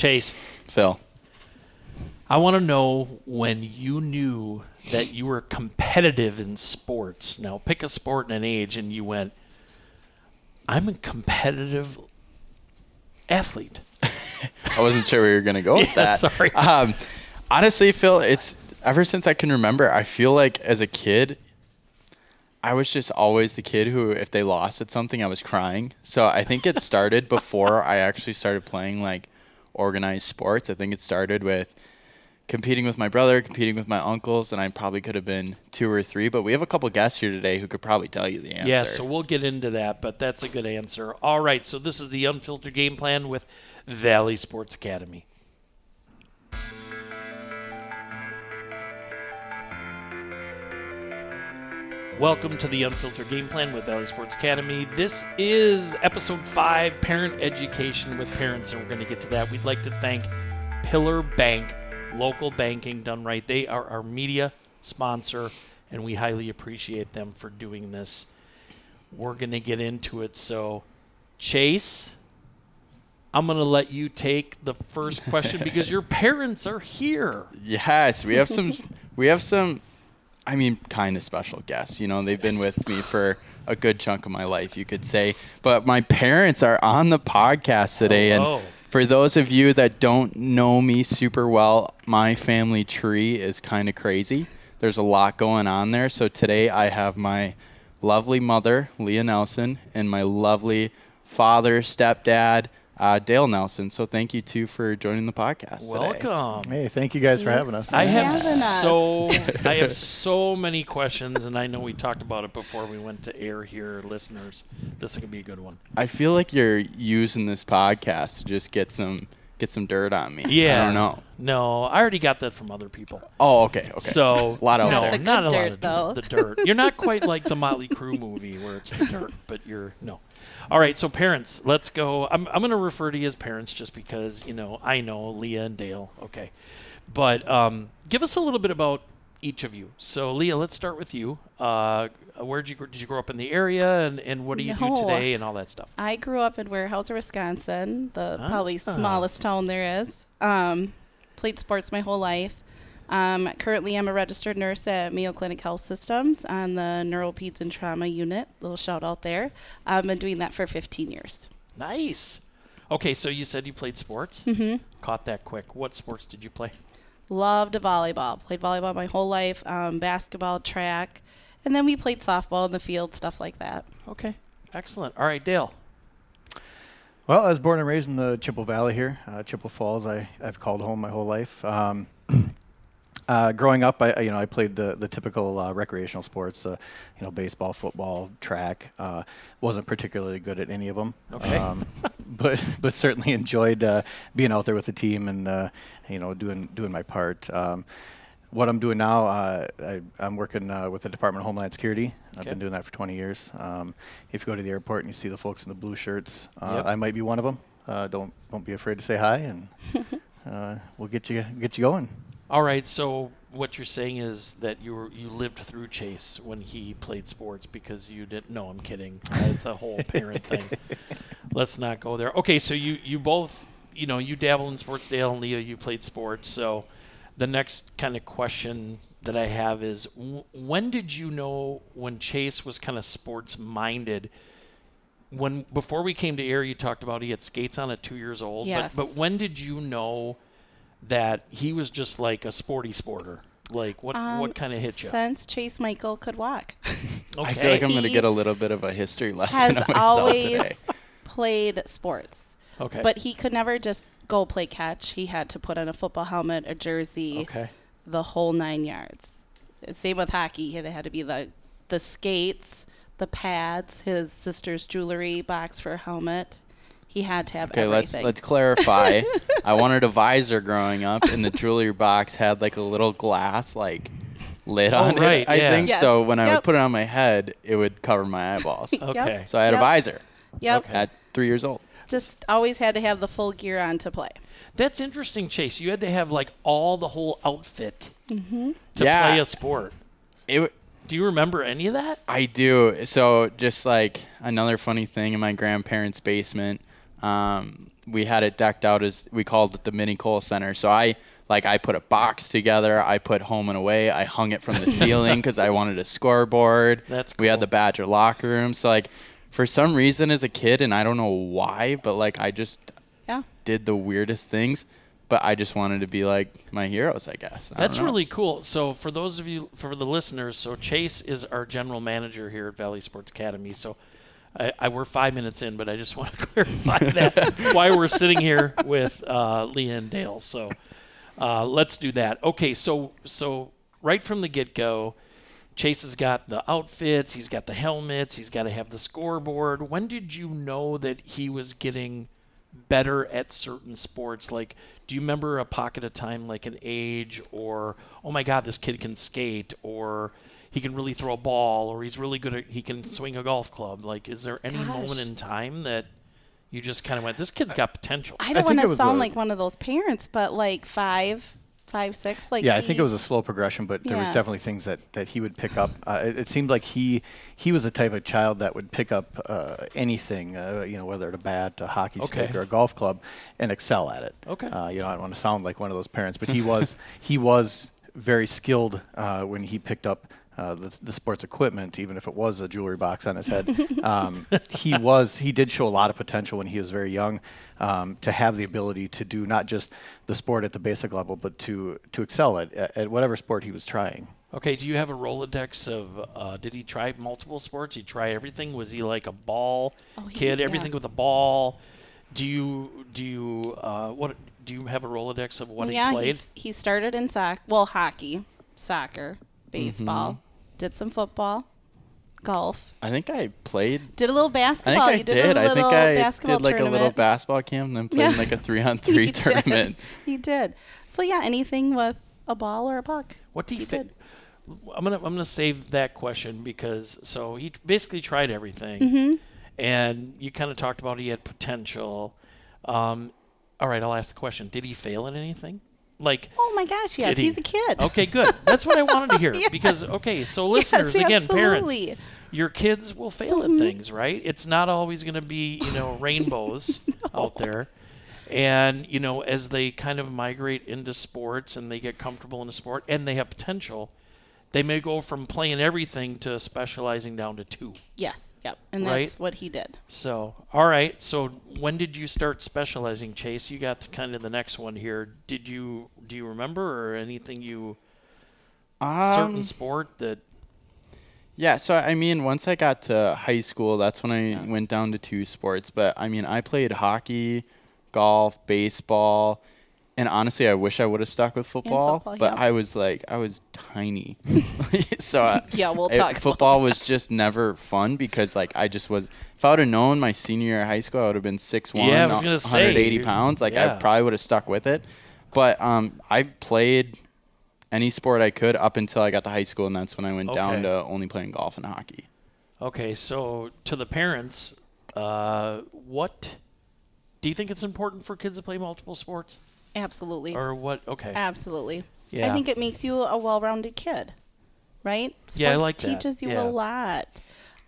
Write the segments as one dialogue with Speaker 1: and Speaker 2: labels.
Speaker 1: Chase,
Speaker 2: Phil.
Speaker 1: I want to know when you knew that you were competitive in sports. Now, pick a sport and an age, and you went, I'm a competitive athlete.
Speaker 2: I wasn't sure where you were gonna go with
Speaker 1: Yeah,
Speaker 2: that.
Speaker 1: sorry.
Speaker 2: Um, honestly, Phil, it's ever since I can remember. I feel like as a kid, I was just always the kid who, if they lost at something, I was crying. So I think it started before I actually started playing like organized sports. I think it started with competing with my brother, competing with my uncles, and I probably could have been two or three. But we have a couple guests here today who could probably tell you the answer.
Speaker 1: Yeah, so we'll get into that, but that's a good answer. All right, so this is the unfiltered game plan with Valley Sports Academy. Welcome to the Unfiltered Game Plan with Valley Sports Academy. This is episode five, Parent Education with Parents, and we're going to get to that. We'd like to thank Pillar Bank, local banking done right. They are our media sponsor, and we highly appreciate them for doing this. We're going to get into it. So, Chase, I'm going to let you take the first question because your parents are here.
Speaker 2: Yes, we have some. we have some. I mean, kind of special guests. You know, they've been with me for a good chunk of my life, you could say. But my parents are on the podcast today,
Speaker 1: Hello.
Speaker 2: and oh, oh. for those of you that don't know me super well, my family tree is kind of crazy. There's a lot going on there. So today I have my lovely mother, Lea Nelson, and my lovely father, stepdad, uh, Dale Nelson. So thank you too for joining the podcast. today.
Speaker 1: Welcome.
Speaker 3: Hey, thank you guys for having us.
Speaker 1: I have so I have so many questions, and I know we talked about it before we went to air here, listeners. This is gonna be a good one.
Speaker 2: I feel like you're using this podcast to just get some get some dirt on me.
Speaker 1: Yeah.
Speaker 2: I don't know.
Speaker 1: No, I already got that from other people.
Speaker 2: Oh, okay. Okay.
Speaker 1: So
Speaker 2: a lot of
Speaker 1: no,
Speaker 2: there.
Speaker 4: The good
Speaker 1: not a lot of
Speaker 4: though.
Speaker 1: The dirt. You're not quite like the Motley Crue movie where it's the dirt, but you're no. All right, so parents, let's go. I'm I'm going to refer to you as parents just because you know I know Lea and Dale. Okay, but um, give us a little bit about each of you. So Lea, let's start with you. Uh, where did you did you grow up in the area, and, and what do you do today, and all that stuff?
Speaker 4: I grew up in Weyerhaeuser, Wisconsin, the
Speaker 1: Ah.
Speaker 4: probably smallest town there is. Um, played sports my whole life. Um, currently, I'm a registered nurse at Mayo Clinic Health Systems on the Neuropeds and Trauma Unit. Little shout out there. I've been doing that for 15 years.
Speaker 1: Nice. Okay, so you said you played sports.
Speaker 4: Mm-hmm.
Speaker 1: Caught that quick. What sports did you play?
Speaker 4: Loved volleyball. Played volleyball my whole life. Um, basketball, track, and then we played softball in the field, stuff like that.
Speaker 1: Okay, excellent. All right, Dale.
Speaker 3: Well, I was born and raised in the Chippewa Valley here, uh, Chippewa Falls. I, I've called home my whole life. Um, uh, growing up, I you know I played the the typical uh, recreational sports, uh, you know baseball, football, track. Uh, wasn't particularly good at any of them.
Speaker 1: Okay.
Speaker 3: Um, but but certainly enjoyed uh, being out there with the team and uh, you know doing doing my part. Um, what I'm doing now, uh, I, I'm working uh, with the Department of Homeland Security. I've
Speaker 1: Okay.
Speaker 3: been doing that for 20 years. Um, if you go to the airport and you see the folks in the blue shirts, uh,
Speaker 1: Yep.
Speaker 3: I might be one of them. Uh, don't don't be afraid to say hi, and uh, we'll get you get you going.
Speaker 1: All right, so what you're saying is that you were you lived through Chase when he played sports because you didn't. No, I'm kidding. It's a whole parent thing. Let's not go there. Okay, so you you both you know you dabble in sports. Dale and Lea, you played sports. So the next kind of question that I have is w- when did you know when Chase was kind of sports minded? When before we came to air, you talked about he had skates on at two years old.
Speaker 4: Yes.
Speaker 1: But but when did you know? That he was just like a sporty sporter. Like what
Speaker 4: Um,
Speaker 1: what kind of hit you?
Speaker 4: Since Chase Michael could walk.
Speaker 1: Okay.
Speaker 2: I feel like I'm going to get a little bit of a history lesson
Speaker 4: has always
Speaker 2: today.
Speaker 4: played sports,
Speaker 1: okay.
Speaker 4: but he could never just go play catch. He had to put on a football helmet, a jersey,
Speaker 1: okay.
Speaker 4: the whole nine yards. Same with hockey. It had to be the the skates, the pads, his sister's jewelry box for a helmet. He had to have
Speaker 2: Okay, let's let's clarify. I wanted a visor growing up, and the jewelry box had like a little glass like lid
Speaker 1: Oh,
Speaker 2: on
Speaker 1: right,
Speaker 2: it. I
Speaker 1: yeah.
Speaker 2: think
Speaker 4: Yes.
Speaker 2: so. When I would put it on my head, it would cover my eyeballs.
Speaker 1: Okay.
Speaker 2: So I had a visor
Speaker 4: Yep.
Speaker 1: Okay.
Speaker 2: at three years old.
Speaker 4: Just always had to have the full gear on to play.
Speaker 1: That's interesting, Chase. You had to have like all the whole outfit
Speaker 4: Mm-hmm.
Speaker 1: to
Speaker 2: Yeah.
Speaker 1: play a sport.
Speaker 2: It.
Speaker 1: Do you remember any of that?
Speaker 2: I do. So just like another funny thing in my grandparents' basement, um, we had it decked out as we called it the mini Kohl Center. So I like I put a box together. I put home and away. I hung it from the ceiling because I wanted a scoreboard.
Speaker 1: That's
Speaker 2: We had the Badger locker room. So like for some reason as a kid, and I don't know why, but like I just
Speaker 4: Yeah.
Speaker 2: did the weirdest things. But I just wanted to be like my heroes, I guess. I
Speaker 1: That's really cool. So for those of you, for the listeners, so Chase is our general manager here at Valley Sports Academy. So I, I we're five minutes in, but I just want to clarify that why we're sitting here with uh, Leah and Dale. So uh, let's do that. Okay, so so right from the get go, Chase has got the outfits, he's got the helmets, he's got to have the scoreboard. When did you know that he was getting better at certain sports? Like, do you remember a pocket of time, like an age, or oh my God, this kid can skate, or he can really throw a ball, or he's really good at he can swing a golf club? Like, is there any
Speaker 4: Gosh.
Speaker 1: moment in time that you just kind of went, this kid's got potential?
Speaker 4: I
Speaker 3: I
Speaker 4: don't want to sound
Speaker 3: a-
Speaker 4: like one of those parents, but like five, five, six, like
Speaker 3: yeah, I think it was a slow progression, but there was definitely things that, that he would pick up. Uh, it, it seemed like he he was the type of child that would pick up uh, anything, uh, you know, whether it's a bat, a hockey
Speaker 1: Okay.
Speaker 3: stick, or a golf club, and excel at it.
Speaker 1: Okay.
Speaker 3: Uh, you know, I don't want to sound like one of those parents, but he was he was very skilled uh, when he picked up. Uh, the, the sports equipment, even if it was a jewelry box on his head, um, he was he did show a lot of potential when he was very young um, to have the ability to do not just the sport at the basic level, but to to excel at, at, at whatever sport he was trying.
Speaker 1: Okay, do you have a Rolodex of? Uh, did he try multiple sports? He try everything. Was he like a ball
Speaker 4: Oh, he-
Speaker 1: kid?
Speaker 4: yeah.
Speaker 1: Everything with a ball. Do you do you uh, what? Do you have a Rolodex of what
Speaker 4: yeah,
Speaker 1: he played?
Speaker 4: he's- he started in soc, well, hockey, soccer, baseball,
Speaker 1: Mm-hmm.
Speaker 4: Did some football, golf,
Speaker 2: I think I played
Speaker 4: did a little basketball.
Speaker 2: I think I
Speaker 4: you
Speaker 2: did.
Speaker 4: did. A
Speaker 2: I
Speaker 4: little
Speaker 2: think I did like a little basketball camp and then played
Speaker 4: Yeah.
Speaker 2: in like a three on
Speaker 4: He
Speaker 2: three
Speaker 4: did.
Speaker 2: tournament.
Speaker 4: He did. So yeah, anything with a ball or a puck.
Speaker 1: What do you
Speaker 4: he
Speaker 1: think? I'm gonna I'm gonna save that question because so he basically tried everything,
Speaker 4: Mm-hmm.
Speaker 1: and you kind of talked about he had potential. Um, all right, I'll ask the question: Did he fail at anything? Like,
Speaker 4: Oh my gosh, yes,
Speaker 1: he?
Speaker 4: he's a kid.
Speaker 1: Okay, good. That's what I wanted to hear
Speaker 4: Yes.
Speaker 1: because okay, so
Speaker 4: Yes,
Speaker 1: listeners again, parents, your kids will fail at mm-hmm. things, right? It's not always going to be, you know, rainbows out there. And, you know, as they kind of migrate into sports and they get comfortable in a sport and they have potential, they may go from playing everything to specializing down to two.
Speaker 4: Yes, yep, and
Speaker 1: Right?
Speaker 4: that's what he did.
Speaker 1: So, all right. So, when did you start specializing, Chase? You got to kind of the next one here. Did you do you remember or anything you certain
Speaker 2: Um,
Speaker 1: sport that
Speaker 2: Yeah, so I mean, once I got to high school, that's when I went down to two sports. But I mean, I played hockey, golf, baseball, and honestly, I wish I would have stuck with football.
Speaker 4: football,
Speaker 2: but
Speaker 4: yeah.
Speaker 2: I was like, I was tiny, so I,
Speaker 4: Yeah, we'll
Speaker 2: it-
Speaker 4: talk about
Speaker 2: Football was just never fun because like I just was. If I would have known my senior year of high school, I would have been six one,
Speaker 1: Yeah, I was gonna say,
Speaker 2: 180 pounds. Like
Speaker 1: yeah.
Speaker 2: I probably would have stuck with it. But um, I played any sport I could up until I got to high school, and that's when I went
Speaker 1: Okay.
Speaker 2: down to only playing golf and hockey.
Speaker 1: Okay, so to the parents, uh, what do you think it's important for kids to play multiple sports,
Speaker 4: Absolutely.
Speaker 1: or what? Okay,
Speaker 4: Absolutely.
Speaker 1: Yeah.
Speaker 4: I think it makes you a well-rounded kid, right? Sports
Speaker 1: Yeah, I like that.
Speaker 4: teaches you
Speaker 1: Yeah.
Speaker 4: a lot.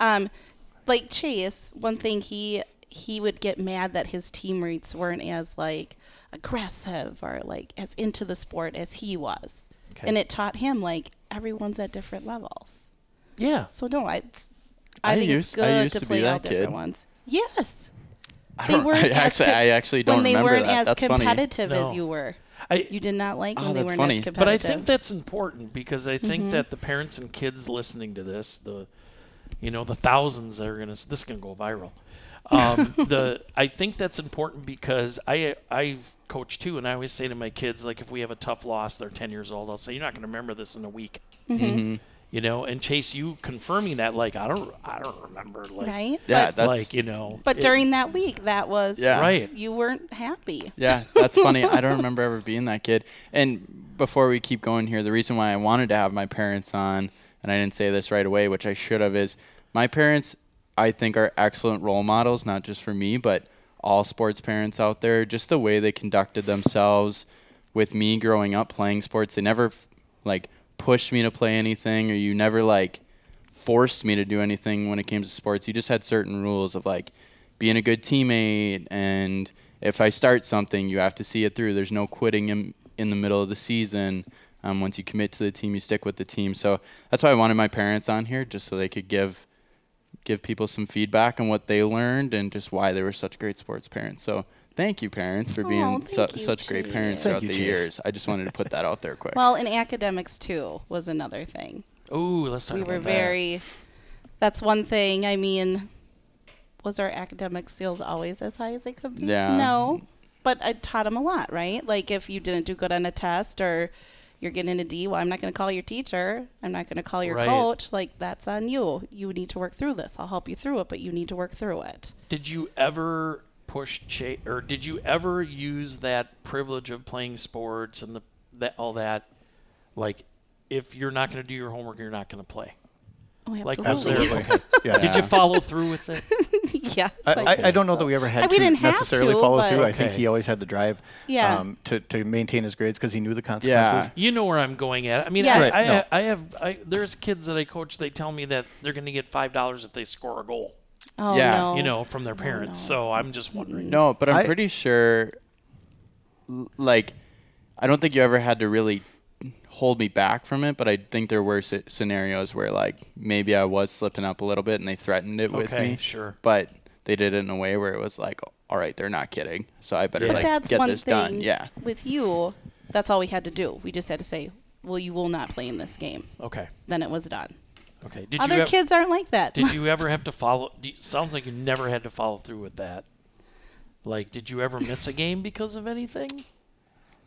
Speaker 4: Um, like Chase, one thing he he would get mad that his teammates weren't as like aggressive or like as into the sport as he was,
Speaker 1: Okay.
Speaker 4: and it taught him like everyone's at different levels.
Speaker 1: yeah,
Speaker 4: So no, I I,
Speaker 2: I
Speaker 4: think
Speaker 2: used-
Speaker 4: it's
Speaker 2: I
Speaker 4: good
Speaker 2: used
Speaker 4: to,
Speaker 2: to
Speaker 4: play all
Speaker 2: that
Speaker 4: different ones. Yes.
Speaker 2: I
Speaker 4: They
Speaker 2: don't-
Speaker 4: weren't
Speaker 2: I
Speaker 4: as
Speaker 2: actually,
Speaker 4: com-
Speaker 2: I actually don't
Speaker 4: when they
Speaker 2: remember
Speaker 4: weren't
Speaker 2: that.
Speaker 4: as
Speaker 2: That's funny.
Speaker 4: competitive
Speaker 1: No.
Speaker 4: as you were.
Speaker 1: I.
Speaker 4: You did not like
Speaker 2: Oh,
Speaker 4: when they weren't
Speaker 2: funny.
Speaker 4: as
Speaker 2: But
Speaker 1: But I think that's important because I think
Speaker 4: Mm-hmm.
Speaker 1: that the parents and kids listening to this, the, you know, the thousands that are gonna, this is gonna go viral. Um, the I think that's important because I I coach too, and I always say to my kids like if we have a tough loss, they're ten years old, I'll say you're not gonna remember this in a week.
Speaker 2: Mhm.
Speaker 1: You know and chase you confirming that like i don't i don't remember like
Speaker 4: right?
Speaker 2: Yeah,
Speaker 4: But,
Speaker 2: that's
Speaker 1: like you know
Speaker 4: but
Speaker 1: it-
Speaker 4: during that week, that was
Speaker 2: Yeah.
Speaker 1: right
Speaker 4: You weren't happy.
Speaker 2: Yeah, that's funny. I don't remember ever being that kid. And before we keep going here, the reason why I wanted to have my parents on, and I didn't say this right away, which I should have, is my parents, I think, are excellent role models, not just for me, but all sports parents out there. Just the way they conducted themselves with me growing up playing sports. They never, like, pushed me to play anything, or you never, like, forced me to do anything when it came to sports. You just had certain rules of, like, being a good teammate and if I start something, you have to see it through. There's no quitting in in the middle of the season. Um, once you commit to the team, you stick with the team. So that's why I wanted my parents on here, just so they could give give people some feedback on what they learned and just why they were such great sports parents. So thank you, parents, for
Speaker 4: Oh,
Speaker 2: being
Speaker 4: thank
Speaker 2: su-
Speaker 4: you,
Speaker 2: such great parents
Speaker 3: Thank
Speaker 2: throughout
Speaker 3: you,
Speaker 2: the
Speaker 3: Chase.
Speaker 2: years. I just wanted to put that out there quick.
Speaker 4: Well, in academics too was another thing.
Speaker 1: Ooh, let's talk about that.
Speaker 4: we
Speaker 1: about
Speaker 4: were
Speaker 1: that.
Speaker 4: very. That's one thing. I mean, was our academic skills always as high as they could be?
Speaker 2: Yeah.
Speaker 4: No, but I taught them a lot, right? Like if you didn't do good on a test or you're getting a D, well, I'm not going to call your teacher. I'm not going to call your
Speaker 1: Right.
Speaker 4: coach. Like that's on you. You need to work through this. I'll help you through it, but you need to work through it.
Speaker 1: Did you ever push Chase, or did you ever use that privilege of playing sports and the that all that? Like, if you're not going to do your homework, you're not going to play.
Speaker 4: Oh,
Speaker 1: Like,
Speaker 4: absolutely.
Speaker 1: was there-
Speaker 3: Absolutely. Yeah.
Speaker 1: Did you follow through with it?
Speaker 4: yes.
Speaker 3: I, I. I don't know that we ever had
Speaker 4: we
Speaker 3: to
Speaker 4: didn't have
Speaker 3: necessarily
Speaker 4: to,
Speaker 3: follow
Speaker 4: but-
Speaker 3: through. I think he always had the drive
Speaker 4: Yeah.
Speaker 3: um, to, to maintain his grades because he knew the consequences. Yeah.
Speaker 1: You know where I'm going at. I mean,
Speaker 4: Yes.
Speaker 1: I,
Speaker 3: Right,
Speaker 1: I,
Speaker 3: no.
Speaker 1: I have I, there's kids that I coach. They tell me that they're going to get five dollars if they score a goal.
Speaker 4: Oh
Speaker 2: Yeah.
Speaker 4: no.
Speaker 1: You know, from their parents.
Speaker 4: no.
Speaker 1: So I'm just wondering.
Speaker 2: No, but I'm
Speaker 3: I-
Speaker 2: pretty sure. Like, I don't think you ever had to really hold me back from it, but I think there were s- scenarios where like maybe I was slipping up a little bit and they threatened it with me.
Speaker 1: sure.
Speaker 2: But they did it in a way where it was like, all right, they're not kidding, so I better
Speaker 1: Yeah.
Speaker 2: Like
Speaker 4: that's
Speaker 2: get
Speaker 4: one
Speaker 2: this
Speaker 4: thing.
Speaker 2: done. Yeah.
Speaker 4: With you, that's all we had to do. We just had to say, "Well, you will not play in this game."
Speaker 1: Okay.
Speaker 4: Then it was done.
Speaker 1: Okay. Did
Speaker 4: Other
Speaker 1: you ev-
Speaker 4: kids aren't like that.
Speaker 1: Did you ever have to follow? You, sounds like you never had to follow through with that. Like, did you ever miss a game because of anything?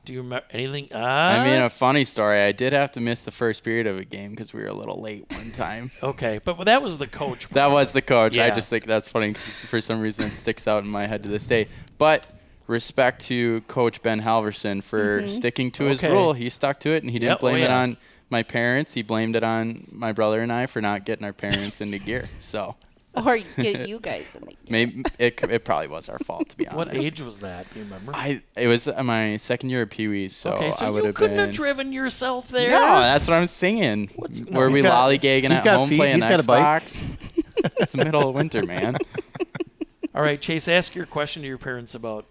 Speaker 1: Do you remember anything? Ah,
Speaker 2: I mean, a funny story. I did have to miss the first period of a game because we were a little late one time.
Speaker 1: okay, but that was the coach.
Speaker 2: That was the coach. I just think that's funny for some reason it sticks out in my head to this day. But respect to Coach Ben Halverson for sticking to his rule. He stuck to it and he didn't
Speaker 1: Yep, oh
Speaker 2: blame it on my parents. He blamed it on my brother and I for not getting our parents into gear. So
Speaker 4: or get you guys in the game.
Speaker 2: maybe it, it probably was our fault to be honest.
Speaker 1: What age was that? Do you remember?
Speaker 2: I it was uh, my second year of Pee Wee's, so
Speaker 1: okay, so
Speaker 2: I would
Speaker 1: you
Speaker 2: have
Speaker 1: couldn't
Speaker 2: been.
Speaker 1: have driven yourself there.
Speaker 2: no, that's what I'm saying.
Speaker 1: no,
Speaker 2: Were
Speaker 3: he's
Speaker 2: we
Speaker 3: got-
Speaker 2: lollygagging
Speaker 3: he's
Speaker 2: at home
Speaker 3: feet,
Speaker 2: playing
Speaker 3: he's got a bike.
Speaker 2: Xbox? it's the middle of winter, man.
Speaker 1: All right, Chase, ask your question to your parents about.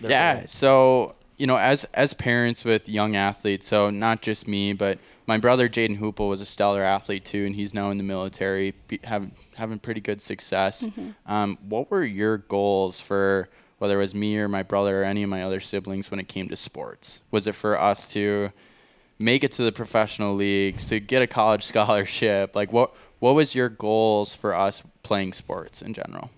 Speaker 2: Yeah
Speaker 1: role.
Speaker 2: so you know as as parents with young athletes so not just me but my brother Jaden Hoople was a stellar athlete too and he's now in the military be, having having pretty good success. Um, what were your goals for whether it was me or my brother or any of my other siblings when it came to sports? Was it for us to make it to the professional leagues to get a college scholarship? Like what what was your goals for us playing sports in general?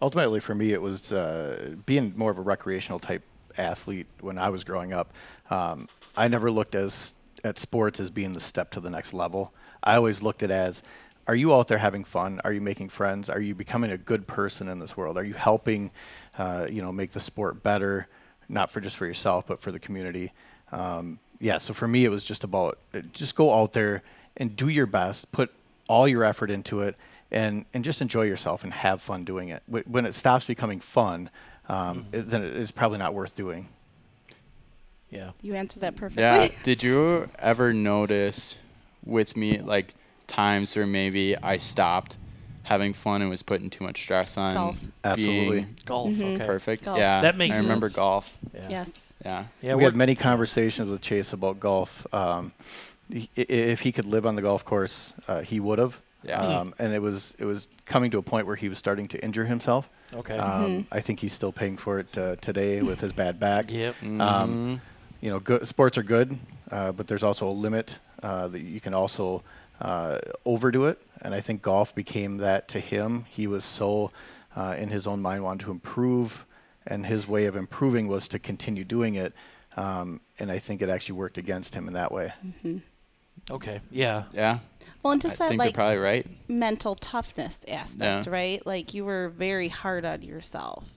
Speaker 3: Ultimately, for me, it was uh, being more of a recreational type athlete when I was growing up. Um, I never looked as at sports as being the step to the next level. I always looked at it as, are you out there having fun? Are you making friends? Are you becoming a good person in this world? Are you helping, uh, you know, make the sport better, not for just for yourself, but for the community? Um, yeah. So for me, it was just about uh, just go out there and do your best, put all your effort into it, and and just enjoy yourself and have fun doing it. When it stops becoming fun, um, it, then it's probably not worth doing.
Speaker 1: Yeah.
Speaker 4: You answered that perfectly.
Speaker 2: Yeah. Did you ever notice with me like times where maybe I stopped having fun and was putting too much stress on
Speaker 4: Golf.
Speaker 3: Absolutely.
Speaker 2: being
Speaker 1: Golf. Okay.
Speaker 2: perfect?
Speaker 4: Golf.
Speaker 2: Yeah.
Speaker 1: That makes sense.
Speaker 2: I remember
Speaker 1: sense.
Speaker 2: golf.
Speaker 1: Yeah.
Speaker 4: Yes.
Speaker 2: Yeah.
Speaker 1: Yeah.
Speaker 3: we had many conversations with Chase about golf. Um, he- if he could live on the golf course, uh, he would have.
Speaker 2: Yeah.
Speaker 3: Um, and it was it was coming to a point where he was starting to injure himself.
Speaker 1: Okay.
Speaker 3: Um, I think he's still paying for it uh, today with his bad back.
Speaker 1: Yep.
Speaker 2: Mm-hmm.
Speaker 3: Um, you know, good, sports are good, uh, but there's also a limit uh, that you can also uh, overdo it. And I think golf became that to him. He was so uh, in his own mind wanted to improve, and his way of improving was to continue doing it. Um, and I think it actually worked against him in that way.
Speaker 1: Okay. Yeah.
Speaker 2: Yeah.
Speaker 4: Well, and
Speaker 2: I
Speaker 4: just that
Speaker 2: think
Speaker 4: like
Speaker 2: probably right.
Speaker 4: mental toughness aspect,
Speaker 2: Yeah.
Speaker 4: right? Like you were very hard on yourself.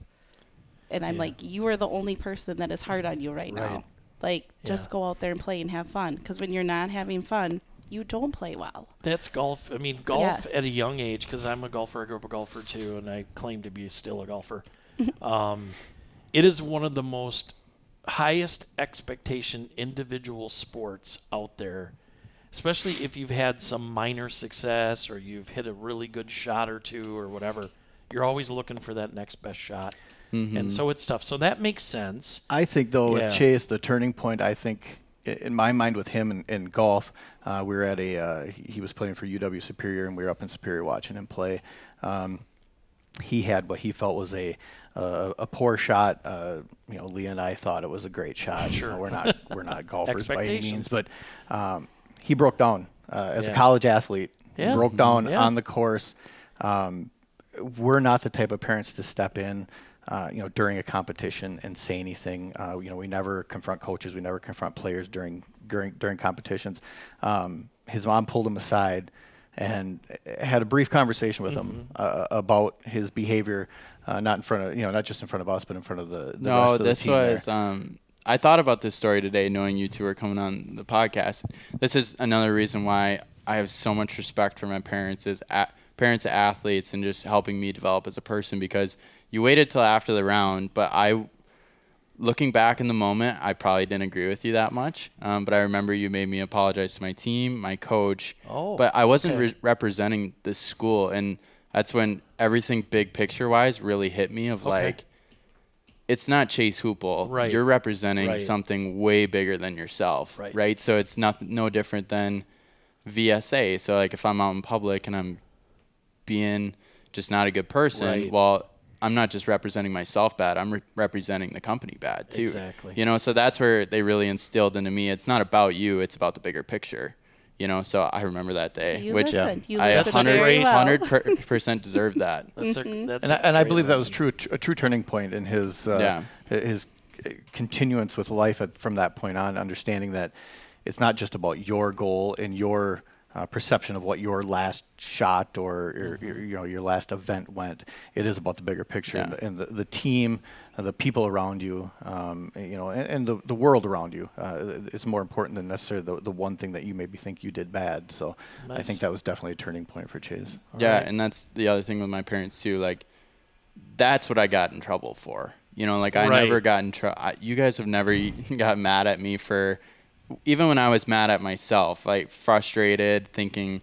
Speaker 4: And I'm
Speaker 1: Yeah.
Speaker 4: like, you are the only person that is hard on you right,
Speaker 1: Right.
Speaker 4: now. Like, just
Speaker 1: Yeah.
Speaker 4: go out there and play and have fun. Because when you're not having fun, you don't play well.
Speaker 1: That's golf. I mean, golf
Speaker 4: Yes.
Speaker 1: at a young age, because I'm a golfer, I grew up a golfer too, and I claim to be still a golfer. um, it is one of the most highest expectation individual sports out there, especially if you've had some minor success or you've hit a really good shot or two or whatever. You're always looking for that next best shot.
Speaker 2: Mm-hmm.
Speaker 1: and so it's tough. So that makes sense.
Speaker 3: I think though
Speaker 1: Yeah.
Speaker 3: with Chase, the turning point. I think in my mind with him in, in golf, uh, we were at a. Uh, he was playing for UW Superior, and we were up in Superior watching him play. Um, he had what he felt was a uh, a poor shot. Uh, you know, Lee and I thought it was a great shot. You
Speaker 1: Sure.
Speaker 3: know, we're not we're not golfers by any means, but um, he broke down uh, as
Speaker 1: Yeah.
Speaker 3: a college athlete.
Speaker 1: Yeah.
Speaker 3: Broke down
Speaker 1: Yeah.
Speaker 3: on the course. Um, we're not the type of parents to step in, uh, you know, during a competition and say anything. Uh, you know, we never confront coaches. We never confront players during during during competitions. Um, his mom pulled him aside and had a brief conversation with
Speaker 2: Mm-hmm.
Speaker 3: him uh, about his behavior, uh, not in front of you know, not just in front of us, but in front of the, the
Speaker 2: no,
Speaker 3: rest of the
Speaker 2: this
Speaker 3: team
Speaker 2: was. Um, I thought about this story today, knowing you two are coming on the podcast. This is another reason why I have so much respect for my parents as a- parents, of athletes, and just helping me develop as a person. Because you waited till after the round, but I, looking back in the moment, I probably didn't agree with you that much. Um, but I remember you made me apologize to my team, my coach.
Speaker 1: Oh,
Speaker 2: but I wasn't
Speaker 1: okay.
Speaker 2: re- representing the school, and that's when everything big picture wise really hit me. Of
Speaker 1: Okay.
Speaker 2: like it's not Chase Hoople.
Speaker 1: Right.
Speaker 2: You're representing
Speaker 1: Right.
Speaker 2: something way bigger than yourself.
Speaker 1: Right. Right.
Speaker 2: So it's not no different than VSA. So like if I'm out in public and I'm being just not a good person,
Speaker 1: Right.
Speaker 2: well, I'm not just representing myself bad. I'm re- representing the company bad too.
Speaker 1: Exactly.
Speaker 2: You know, so that's where they really instilled into me. It's not about you. It's about the bigger picture. You know, so I remember that day,
Speaker 4: You
Speaker 2: which
Speaker 4: listened. You
Speaker 2: I
Speaker 1: listened
Speaker 2: 100
Speaker 1: very well.
Speaker 2: 100 percent deserved that.
Speaker 1: That's
Speaker 4: Mm-hmm.
Speaker 1: a, that's
Speaker 3: and
Speaker 1: a
Speaker 3: I, and I
Speaker 1: great
Speaker 3: believe that was true, a true turning point in his uh,
Speaker 2: Yeah.
Speaker 3: his uh, continuance with life at, from that point on, understanding that it's not just about your goal and your uh, perception of what your last shot or, or your, you know your last event went. It is about the bigger picture and, the, and the, the team, uh, the people around you, um, you know, and, and the, the world around you. Uh, it's more important than necessarily the, the one thing that you maybe think you did bad. So I think that was definitely a turning point for Chase.
Speaker 2: yeah,
Speaker 1: right.
Speaker 2: and that's the other thing with my parents too. Like, that's what I got in trouble for. You know, like I
Speaker 1: Right.
Speaker 2: never got in trouble. You guys have never got mad at me for, even when I was mad at myself, like frustrated, thinking.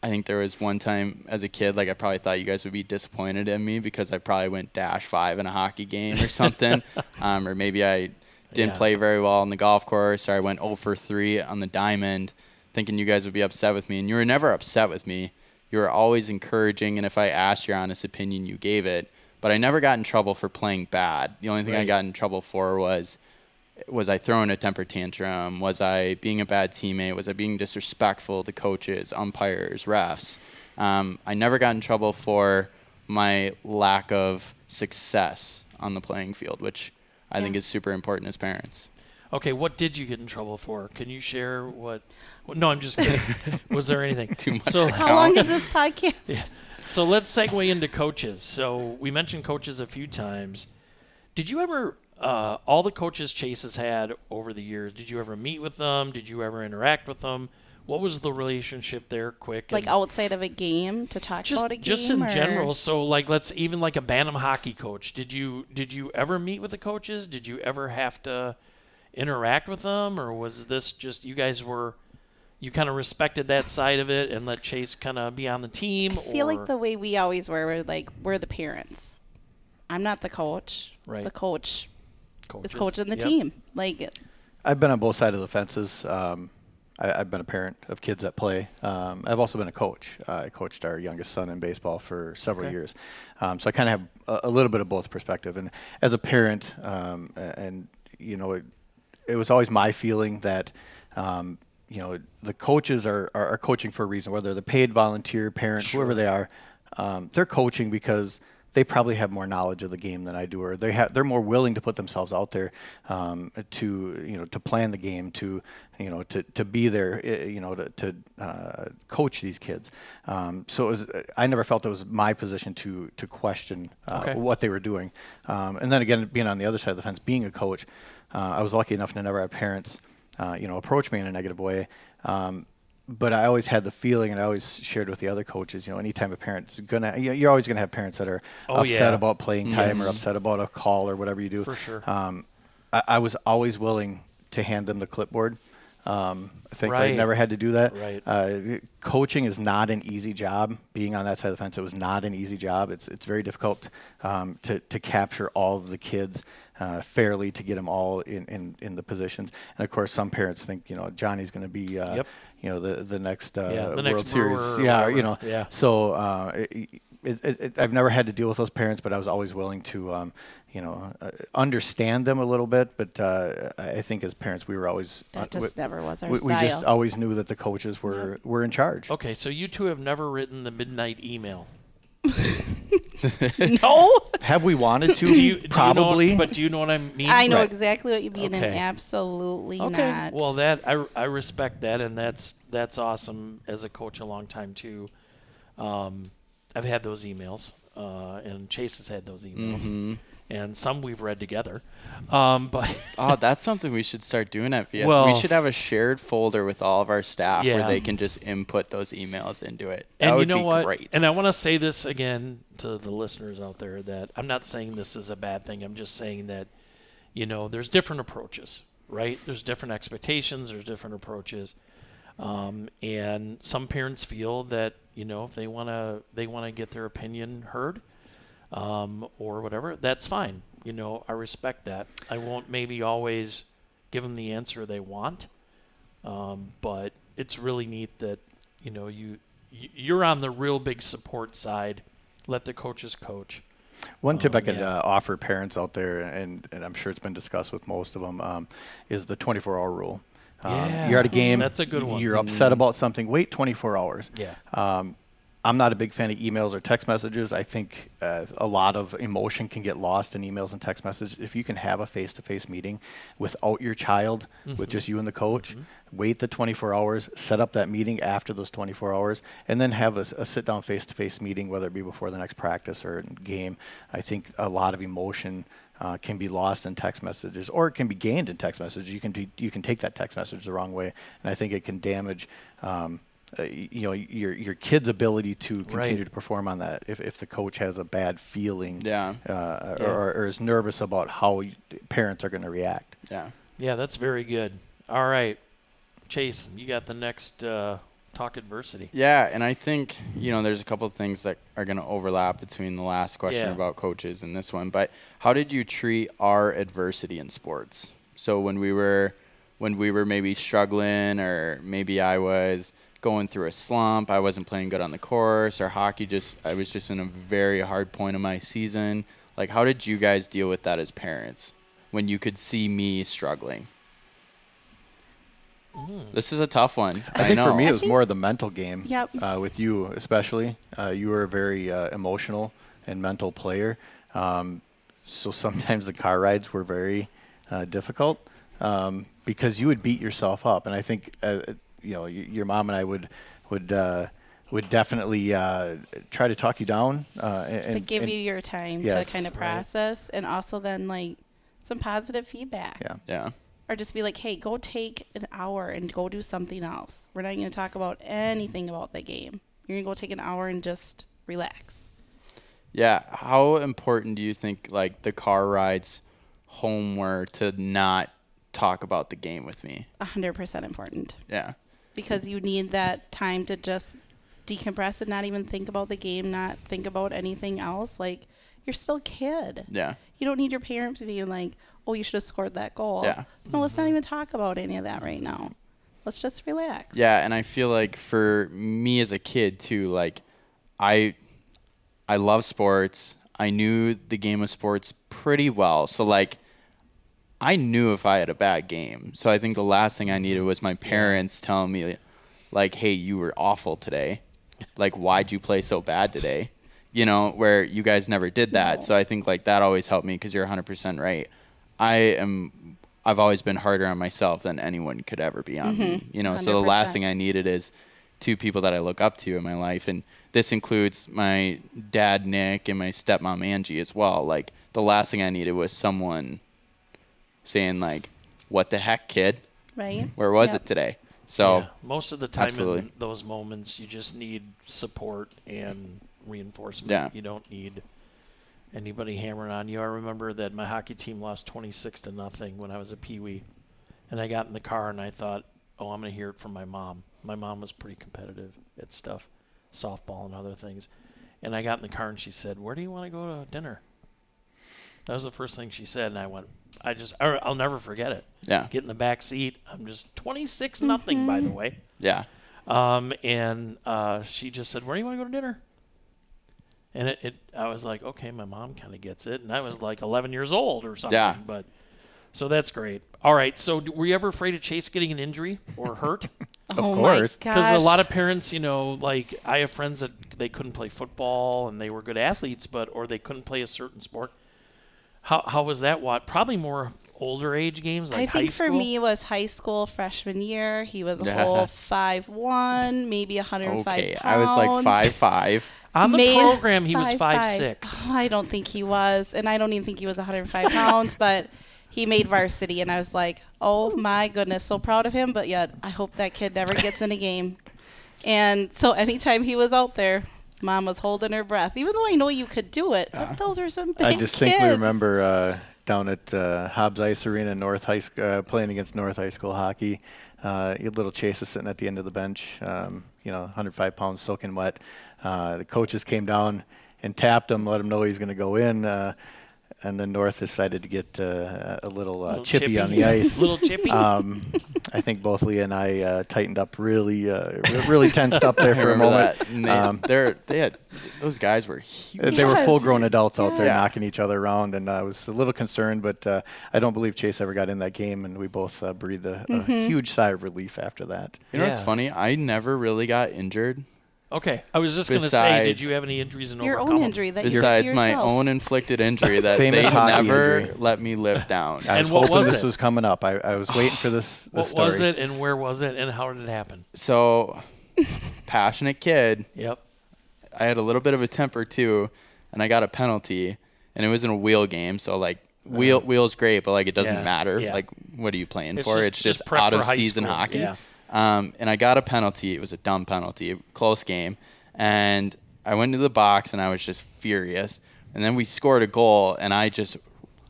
Speaker 2: I think there was one time as a kid, like I probably thought you guys would be disappointed in me because I probably went dash five in a hockey game or something, um, or maybe I didn't
Speaker 1: Yeah.
Speaker 2: play very well on the golf course, or I went 0 for three on the diamond, thinking you guys would be upset with me, and you were never upset with me. You were always encouraging, and if I asked your honest opinion, you gave it. But I never got in trouble for playing bad. The only thing I got in trouble for was was I throwing a temper tantrum? Was I being a bad teammate? Was I being disrespectful to coaches, umpires, refs? Um, I never got in trouble for my lack of success on the playing field, which I think is super important as parents.
Speaker 1: Okay, what did you get in trouble for? Can you share what? well, no, I'm just kidding. was there anything?
Speaker 2: Too much
Speaker 1: So,
Speaker 2: to
Speaker 4: How long is this podcast?
Speaker 1: so let's segue into coaches. So we mentioned coaches a few times. Did you ever, uh, all the coaches Chase has had over the years, did you ever meet with them? Did you ever interact with them? What was the relationship there? Quick,
Speaker 4: Like outside of a game to talk
Speaker 1: just
Speaker 4: about a game?
Speaker 1: just in
Speaker 4: or-
Speaker 1: general. So like, let's even like a Bantam hockey coach. Did you did you ever meet with the coaches? Did you ever have to interact with them, or was this just you guys were? You kind of respected that side of it and let Chase kind of be on the team.
Speaker 4: I feel
Speaker 1: or,
Speaker 4: like the way we always were, we're like we're the parents. I'm not the coach.
Speaker 1: Right.
Speaker 4: The coach
Speaker 1: coaches.
Speaker 4: is coaching the
Speaker 1: Yep.
Speaker 4: team. Like
Speaker 3: I've been on both sides of the fences. Um, I, I've been a parent of kids that play. Um, I've also been a coach. Uh, I coached our youngest son in baseball for several
Speaker 1: Okay.
Speaker 3: years, um, so I kind of have a, a little bit of both perspective. And as a parent, um, and you know, it, it was always my feeling that. Um, you know the coaches are, are, are coaching for a reason, whether they're paid volunteer, parent, whoever they are. Um, they're coaching because they probably have more knowledge of the game than I do, or they have they're more willing to put themselves out there um, to you know to plan the game, to you know to, to be there, eh, you know to, to uh, coach these kids. Um, so it was, I never felt it was my position to to question uh,
Speaker 1: Okay.
Speaker 3: what they were doing. Um, and then again, being on the other side of the fence, being a coach, uh, I was lucky enough to never have parents uh, you know approach me in a negative way. Um, but I always had the feeling, and I always shared with the other coaches. You know, anytime a parent's gonna, you- you're always gonna have parents that are
Speaker 1: Oh,
Speaker 3: upset
Speaker 1: yeah.
Speaker 3: about playing time
Speaker 2: Yes.
Speaker 3: or upset about a call or whatever you do.
Speaker 1: For sure.
Speaker 3: Um, I, I was always willing to hand them the clipboard Um, I think
Speaker 1: Right.
Speaker 3: I never had to do that.
Speaker 1: Right.
Speaker 3: Uh, coaching is not an easy job. Being on that side of the fence, it was not an easy job. It's it's very difficult um, to to capture all of the kids. Uh, fairly to get them all in, in, in the positions, and of course, some parents think you know Johnny's going to be uh,
Speaker 1: Yep.
Speaker 3: you know the the next uh,
Speaker 1: Yeah, the
Speaker 3: World
Speaker 1: next
Speaker 3: Series, yeah,
Speaker 1: whatever.
Speaker 3: you know,
Speaker 1: Yeah.
Speaker 3: So uh, it, it, it, it, I've never had to deal with those parents, but I was always willing to, um, you know, uh, understand them a little bit. But uh, I think as parents, we were always
Speaker 4: That
Speaker 3: uh,
Speaker 4: just
Speaker 3: we,
Speaker 4: never was our
Speaker 3: we, we just always knew that the coaches were were in charge.
Speaker 1: Okay, so you two have never written the midnight email.
Speaker 4: no.
Speaker 3: Have we wanted to?
Speaker 1: Do you, do you know-
Speaker 3: Probably.
Speaker 1: but do you know what I mean?
Speaker 4: I know
Speaker 3: Right.
Speaker 4: exactly what you mean, and
Speaker 1: Okay.
Speaker 4: absolutely
Speaker 1: Okay.
Speaker 4: not.
Speaker 1: Well, that I, I respect that, and that's that's awesome as a coach a long time too. Um, I've had those emails, uh, and Chase has had those emails,
Speaker 2: hmm
Speaker 1: and some we've read together. Um, but
Speaker 2: Oh, that's something we should start doing at VS.
Speaker 1: Well-
Speaker 2: we should have a shared folder with all of our staff
Speaker 1: Yeah.
Speaker 2: where they can just input those emails into it. That
Speaker 1: and you
Speaker 2: would
Speaker 1: know
Speaker 2: be
Speaker 1: what?
Speaker 2: great.
Speaker 1: And I want to say this again to the listeners out there that I'm not saying this is a bad thing. I'm just saying that you know there's different approaches, right? There's different expectations. There's different approaches, um, and some parents feel that you know if they want to they want to get their opinion heard um, or whatever, that's fine. You know, I respect that. I won't maybe always give them the answer they want, um, but it's really neat that you know you you're on the real big support side. Let the coaches coach.
Speaker 3: One tip
Speaker 1: Um,
Speaker 3: I could
Speaker 1: yeah.
Speaker 3: uh, offer parents out there, and, and I'm sure it's been discussed with most of them, um, is the 24-hour rule. Um,
Speaker 1: Yeah.
Speaker 3: You're at a game.
Speaker 1: That's a good one.
Speaker 3: You're upset about something. Wait 24 hours.
Speaker 1: Yeah.
Speaker 3: I'm not a big fan of emails or text messages. I think uh, a lot of emotion can get lost in emails and text messages. If you can have a face-to-face meeting without your child,
Speaker 1: Mm-hmm.
Speaker 3: with just you and the coach, wait the 24 hours, set up that meeting after those 24 hours, and then have a sit-down face-to-face meeting, whether it be before the next practice or game. I think a lot of emotion uh, can be lost in text messages, or it can be gained in text messages. You can do, you can take that text message the wrong way, and I think it can damage. Um, uh, you know your your kid's ability to continue
Speaker 1: Right.
Speaker 3: to perform on that if, if the coach has a bad feeling
Speaker 2: Yeah.
Speaker 3: uh,
Speaker 1: Yeah.
Speaker 3: Or, or is nervous about how parents are going to react
Speaker 2: yeah.
Speaker 1: Yeah, that's very good. All right, Chase, you got the next uh, talk adversity.
Speaker 2: Yeah, and I think you know there's a couple of things that are going to overlap between the last question
Speaker 1: Yeah.
Speaker 2: about coaches and this one. But how did you treat our adversity in sports? So when we were when we were maybe struggling, or maybe I was going through a slump, I wasn't playing good on the course, or hockey just I was just in a very hard point of my season. Like, how did you guys deal with that as parents when you could see me struggling? This is a tough one.
Speaker 3: i think
Speaker 2: know.
Speaker 3: for me it was
Speaker 4: think-
Speaker 3: more the mental game
Speaker 4: Yep.
Speaker 3: uh, with you especially uh, you were a very uh, emotional and mental player um, so sometimes the car rides were very uh, difficult um, because you would beat yourself up and i think uh, you know y- your mom and i would would uh, would definitely uh, try to talk you down uh, and,
Speaker 4: but give
Speaker 3: and-
Speaker 4: you your time
Speaker 3: Yes,
Speaker 4: to kind of
Speaker 1: right.
Speaker 4: process, and also then like some positive feedback.
Speaker 3: yeah
Speaker 2: yeah.
Speaker 4: Or just be like, hey, go take an hour and go do something else. We're not going to talk about anything about the game. You're going to go take an hour and just relax.
Speaker 2: Yeah, how important do you think like the car rides home were to not talk about the game with me?
Speaker 4: 100% important
Speaker 2: Yeah.
Speaker 4: Because you need that time to just decompress and not even think about the game, not think about anything else. Like, you're still a kid.
Speaker 2: Yeah.
Speaker 4: You don't need your parents being like, oh, you should have scored that goal.
Speaker 2: Yeah.
Speaker 4: No, let's not mm-hmm. even talk about any of that right now. Let's just relax.
Speaker 2: Yeah, and I feel like for me as a kid too, like I I love sports. I knew the game of sports pretty well. So like I knew if I had a bad game. So I think the last thing I needed was my parents telling me like, "Hey, you were awful today. Like why'd you play so bad today?" You know, where you guys never did that. So I think like that always helped me cuz you're 100% right. I am I've always been harder on myself than anyone could ever be on me. Mm-hmm. You know, so the last thing I needed is two people that I look up to in my life, and this includes my dad Nick and my stepmom Angie as well. Like the last thing I needed was someone saying like, "What the heck, kid?
Speaker 4: Right?
Speaker 2: Where was
Speaker 4: Yep.
Speaker 2: it today?" So
Speaker 1: Yeah, most of the time in those moments, you just need support and reinforcement.
Speaker 2: Yeah.
Speaker 1: You don't need anybody hammering on you. I remember that my hockey team lost 26 to nothing when I was a peewee, and I got in the car and I thought, oh, I'm going to hear it from my mom. My mom was pretty competitive at stuff, softball and other things. And I got in the car and she said, "Where do you want to go to dinner?" That was the first thing she said, and I went, "I just, I- I'll never forget it."
Speaker 2: Yeah.
Speaker 1: Get in the back seat. I'm just 26 nothing, by the way.
Speaker 2: Yeah.
Speaker 1: Um, and uh, she just said, "Where do you want to go to dinner?" And it, it I was like, "Okay, my mom kind of gets it." And I was like 11 years old or something.
Speaker 2: Yeah.
Speaker 1: But so that's great. All right. So d- were you ever afraid of Chase getting an injury or hurt?
Speaker 3: Of
Speaker 4: oh
Speaker 3: course.
Speaker 1: Because a lot of parents, you know, like I have friends that they couldn't play football and they were good athletes, but or they couldn't play a certain sport. How how was that? What probably more older age games like
Speaker 4: I
Speaker 1: high
Speaker 4: think for me it was high school freshman year. He was a whole five one, maybe 105
Speaker 2: Okay.
Speaker 4: pounds.
Speaker 2: I was like five five.
Speaker 1: on the
Speaker 4: Made
Speaker 1: program he was
Speaker 4: five,
Speaker 1: five
Speaker 4: five.
Speaker 1: six.
Speaker 4: Oh, I don't think he was, and I don't even think he was 105 pounds, but he made varsity, and I was like, oh my goodness, so proud of him. But yet, I hope that kid never gets in a game. And so anytime he was out there, mom was holding her breath, even though I know you could do it. But those are some big
Speaker 3: I distinctly
Speaker 4: kids.
Speaker 3: remember uh, down at uh, Hobbs Ice Arena, North High School, uh, playing against North High School hockey. Uh, little Chase is sitting at the end of the bench, um, you know, 105 pounds soaking wet. Uh, the coaches came down and tapped him, let him know he's going to go in. And the North decided to get uh, a little, uh,
Speaker 1: Little
Speaker 3: chippy, on the ice.
Speaker 1: Little chippy.
Speaker 3: Um, I think both Lea and I uh, tightened up really, uh, really tensed up there for a moment.
Speaker 2: they,
Speaker 3: Um,
Speaker 2: they're, they had those guys were huge.
Speaker 3: They were full-grown adults out there knocking each other around, and I was a little concerned, but uh, I don't believe Chase ever got in that game, and we both uh, breathed a, a huge sigh of relief after that.
Speaker 2: You know what's funny? I never really got injured
Speaker 1: Okay, I was just going to say, did
Speaker 2: Besides-
Speaker 1: you have any injuries and
Speaker 4: your
Speaker 1: overcome
Speaker 4: own
Speaker 1: them?
Speaker 4: injury that you
Speaker 2: besides
Speaker 4: did
Speaker 2: my own inflicted injury that
Speaker 3: Famous
Speaker 2: they
Speaker 3: hockey
Speaker 2: never
Speaker 3: injury.
Speaker 2: let me live down.
Speaker 3: I
Speaker 1: And
Speaker 3: was
Speaker 1: what
Speaker 3: hoping
Speaker 1: was
Speaker 3: this
Speaker 1: it?
Speaker 3: was coming up. I, I was waiting for this, this
Speaker 1: What
Speaker 3: story.
Speaker 1: was it, and where was it, and how did it happen?
Speaker 2: So, passionate kid.
Speaker 1: Yep.
Speaker 2: I had a little bit of a temper too, and I got a penalty, and it was in a wheel game. So like uh-huh. wheel wheel's great, but like it doesn't
Speaker 1: Yeah,
Speaker 2: matter.
Speaker 1: yeah.
Speaker 2: Like what are you playing
Speaker 1: It's
Speaker 2: for?
Speaker 1: just-
Speaker 2: it's just,
Speaker 1: just prep
Speaker 2: out
Speaker 1: for
Speaker 2: of
Speaker 1: high
Speaker 2: season
Speaker 1: school,
Speaker 2: hockey.
Speaker 1: yeah.
Speaker 2: Um, and I got a penalty. It was a dumb penalty, close game, and I went to the box and I was just furious. And then we scored a goal, and I just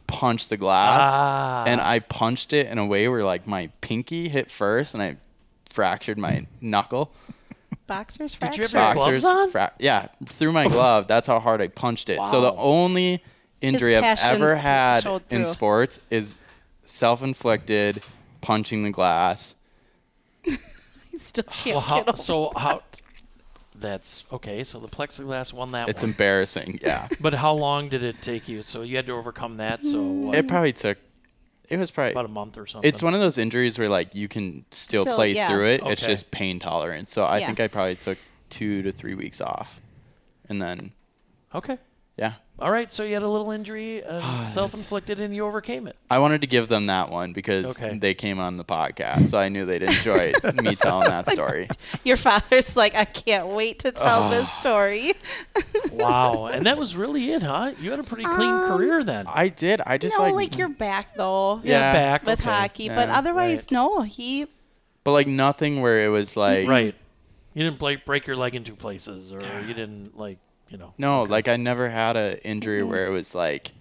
Speaker 2: punched the glass,
Speaker 1: Ah.
Speaker 2: and I punched it in a way where like my pinky hit first, and I fractured my knuckle.
Speaker 4: boxers fractured.
Speaker 1: Did you have
Speaker 4: fracture.
Speaker 1: your gloves on?
Speaker 2: fra- yeah, through my glove. That's how hard I punched it. So the only injury I've ever had in sports is self-inflicted punching the glass.
Speaker 4: I still can't
Speaker 1: Well, how,
Speaker 4: get over
Speaker 1: so how? That's okay. So the plexiglass won that
Speaker 2: It's
Speaker 1: one.
Speaker 2: embarrassing. Yeah,
Speaker 1: but how long did it take you? So you had to overcome that. So what,
Speaker 2: it probably took. It was probably.
Speaker 1: about a month or something.
Speaker 2: It's one of those injuries where like you can still,
Speaker 4: Still,
Speaker 2: play
Speaker 4: yeah.
Speaker 2: through it. It's
Speaker 1: Okay.
Speaker 2: just pain tolerance. So I
Speaker 4: Yeah.
Speaker 2: think I probably took two to three weeks off, and then
Speaker 1: okay.
Speaker 2: Yeah,
Speaker 1: All right. So you had a little injury,
Speaker 2: Ah,
Speaker 1: uh, self-inflicted, and you overcame it.
Speaker 2: I wanted to give them that one because
Speaker 1: Okay.
Speaker 2: they came on the podcast, so I knew they'd enjoy me telling that story.
Speaker 4: Your father's like, I can't wait to tell this story.
Speaker 1: Wow. and that was really it, huh? You had a pretty clean
Speaker 4: Um,
Speaker 1: career then.
Speaker 2: I did. I just
Speaker 4: no,
Speaker 2: like,
Speaker 4: like, you're back though.
Speaker 2: Yeah.
Speaker 1: back
Speaker 4: With
Speaker 1: okay.
Speaker 4: hockey, but
Speaker 2: Yeah,
Speaker 4: otherwise,
Speaker 1: right.
Speaker 4: no. He
Speaker 2: but like nothing where it was like
Speaker 1: Right. You didn't break break your leg in two places, or you didn't like you know.
Speaker 2: no,
Speaker 1: okay.
Speaker 2: like I never had an injury where it was like,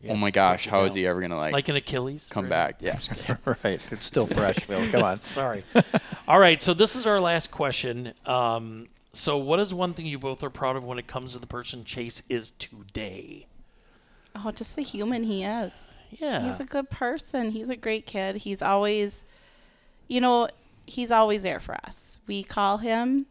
Speaker 1: Yeah,
Speaker 2: oh my gosh,
Speaker 1: broke you
Speaker 2: how is he ever gonna like,
Speaker 1: like an Achilles?
Speaker 2: come
Speaker 1: or
Speaker 2: back? Yeah,
Speaker 3: right. It's still fresh, Phil. Come on.
Speaker 1: Sorry. All right. So this is our last question. Um, so what is one thing you both are proud of when it comes to the person Chase is today?
Speaker 4: oh, just the human he is.
Speaker 1: Yeah.
Speaker 4: He's a good person. He's a great kid. He's always, you know, he's always there for us. We call him,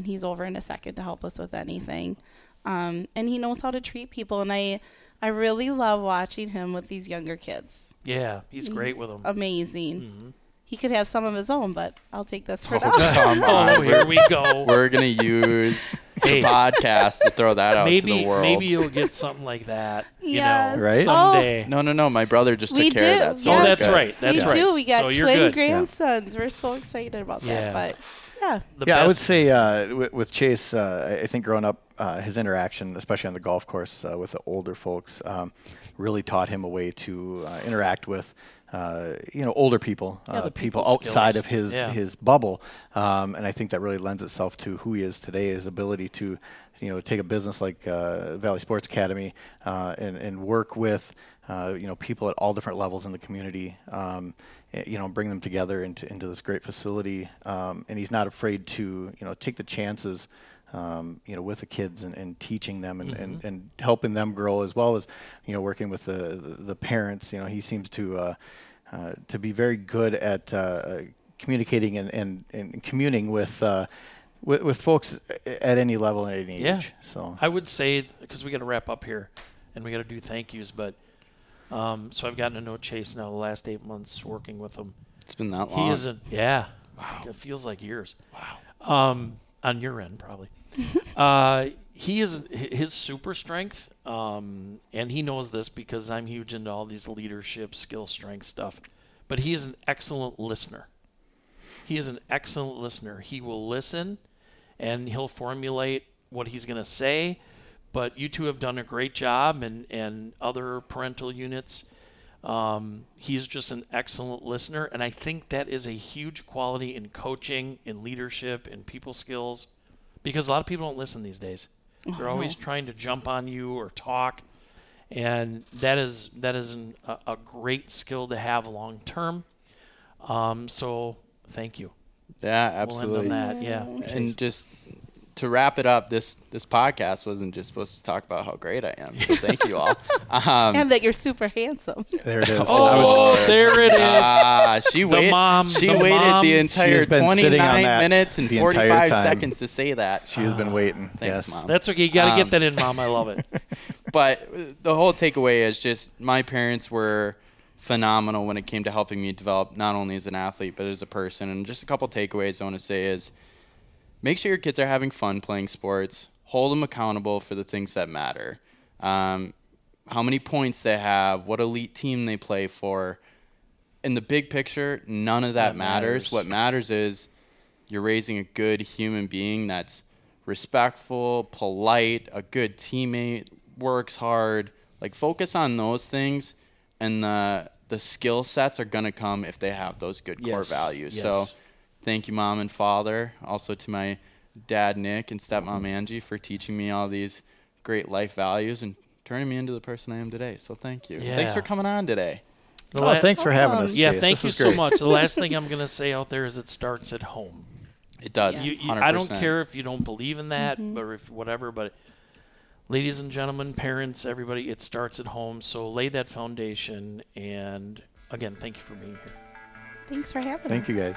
Speaker 4: and he's over in a second to help us with anything. Um, and he knows how to treat people, and I, I really love watching him with these younger kids.
Speaker 1: yeah. He's great with them.
Speaker 4: Amazing.
Speaker 1: Mhm.
Speaker 4: He could have some of his own, but I'll take this for
Speaker 2: Oh,
Speaker 4: now.
Speaker 2: come on.
Speaker 1: Oh, here we go.
Speaker 2: we're gonna use
Speaker 1: Hey.
Speaker 2: the podcast to throw that out to
Speaker 1: maybe
Speaker 2: the world.
Speaker 1: maybe you'll get something like that. You know,
Speaker 3: Right?
Speaker 1: someday.
Speaker 2: no, no, no. My brother just took
Speaker 4: We
Speaker 2: care
Speaker 4: do,
Speaker 2: of that. So
Speaker 1: Oh,
Speaker 2: we're
Speaker 4: yes.
Speaker 1: that's
Speaker 2: good.
Speaker 1: right. That's
Speaker 4: we
Speaker 1: right.
Speaker 4: do. We got
Speaker 1: So you're
Speaker 4: twin
Speaker 1: good.
Speaker 4: grandsons. We're so excited about
Speaker 1: Yeah.
Speaker 4: that. But yeah,
Speaker 1: The
Speaker 3: yeah, I would say uh, with, with Chase, uh, I- I think growing up, uh, his interaction, especially on the golf course uh, with the older folks, um, really taught him a way to uh, interact with uh, you know, older people,
Speaker 1: Yeah,
Speaker 3: uh,
Speaker 1: the
Speaker 3: people
Speaker 1: people
Speaker 3: outside
Speaker 1: skills.
Speaker 3: of his
Speaker 1: Yeah.
Speaker 3: his bubble, um, and I think that really lends itself to who he is today, his ability to, you know, take a business like uh, Valley Sports Academy uh, and and work with, uh, you know, people at all different levels in the community, um, eh, you know, bring them together into into this great facility, um, and he's not afraid to, you know, take the chances. Um, you know, with the kids and, and teaching them and, and, and helping them grow as well as, you know, working with the, the, parents. You know, he seems to uh, uh, to be very good at uh, communicating and, and, and communing with, uh, with with folks at any level and at any
Speaker 1: Yeah.
Speaker 3: age. So
Speaker 1: I would say because we got to wrap up here, and we got to do thank yous. But um, so I've gotten to know Chase now the last eight months working with him.
Speaker 2: It's been that long.
Speaker 1: He isn't. Yeah. Wow. It feels like years. Wow. Um, on your end, probably. uh, he is his super strength, um, and he knows this because I'm huge into all these leadership, skill, strength stuff. But he is an excellent listener. He is an excellent listener. He will listen, and he'll formulate what he's going to say. But you two have done a great job, and and other parental units. Um, he's just an excellent listener, and I think that is a huge quality in coaching, in leadership, in people skills, because a lot of people don't listen these days. They're always trying to jump on you or talk, and that is that is an, a, a great skill to have long term. Um, so thank you.
Speaker 2: Yeah,
Speaker 1: We'll
Speaker 2: absolutely.
Speaker 1: end on that. Yeah.
Speaker 2: and just to wrap it up, this this podcast wasn't just supposed to talk about how great I am. So thank you all. Um,
Speaker 4: and that you're super handsome.
Speaker 3: there it is.
Speaker 1: Oh,
Speaker 3: was-
Speaker 1: there it is.
Speaker 2: Ah, she waited.
Speaker 1: mom-
Speaker 2: she
Speaker 1: the
Speaker 2: waited
Speaker 1: mom-
Speaker 2: the entire
Speaker 3: has been sitting on
Speaker 2: 29 minutes and
Speaker 3: the entire
Speaker 2: 45 seconds to say that.
Speaker 3: she has been waiting.
Speaker 2: Thanks,
Speaker 3: yes.
Speaker 2: Mom.
Speaker 1: That's okay. You got to
Speaker 2: Um,
Speaker 1: get that in, mom. I love it.
Speaker 2: but uh, the whole takeaway is just my parents were phenomenal when it came to helping me develop not only as an athlete but as a person and just a couple takeaways i want to say is make sure your kids are having fun playing sports hold them accountable for the things that matter um, how many points they have what elite team they play for in the big picture none of that
Speaker 1: That
Speaker 2: matters.
Speaker 1: matters.
Speaker 2: what matters is you're raising a good human being that's respectful, polite, a good teammate, works hard. Like focus on those things and the the skill sets are going to come if they have those good core values.
Speaker 1: yes.
Speaker 2: So thank you mom and father, also to my dad Nick and stepmom Angie for teaching me all these great life values and turning me into the person I am today. So thank you. Thanks for coming on today.
Speaker 1: The
Speaker 3: Oh, thanks for having
Speaker 4: Um,
Speaker 3: us.
Speaker 1: Yeah,
Speaker 3: Chase.
Speaker 1: thank
Speaker 3: This
Speaker 1: you so much. The last thing I'm going to say out there is it starts at home.
Speaker 2: It does.
Speaker 1: You, you, I don't care if you don't believe in that, or if whatever, but ladies and gentlemen, parents, everybody, it starts at home. So lay that foundation. And again, thank you for being here.
Speaker 4: Thanks for having me.
Speaker 3: Thank
Speaker 4: us.
Speaker 3: you guys.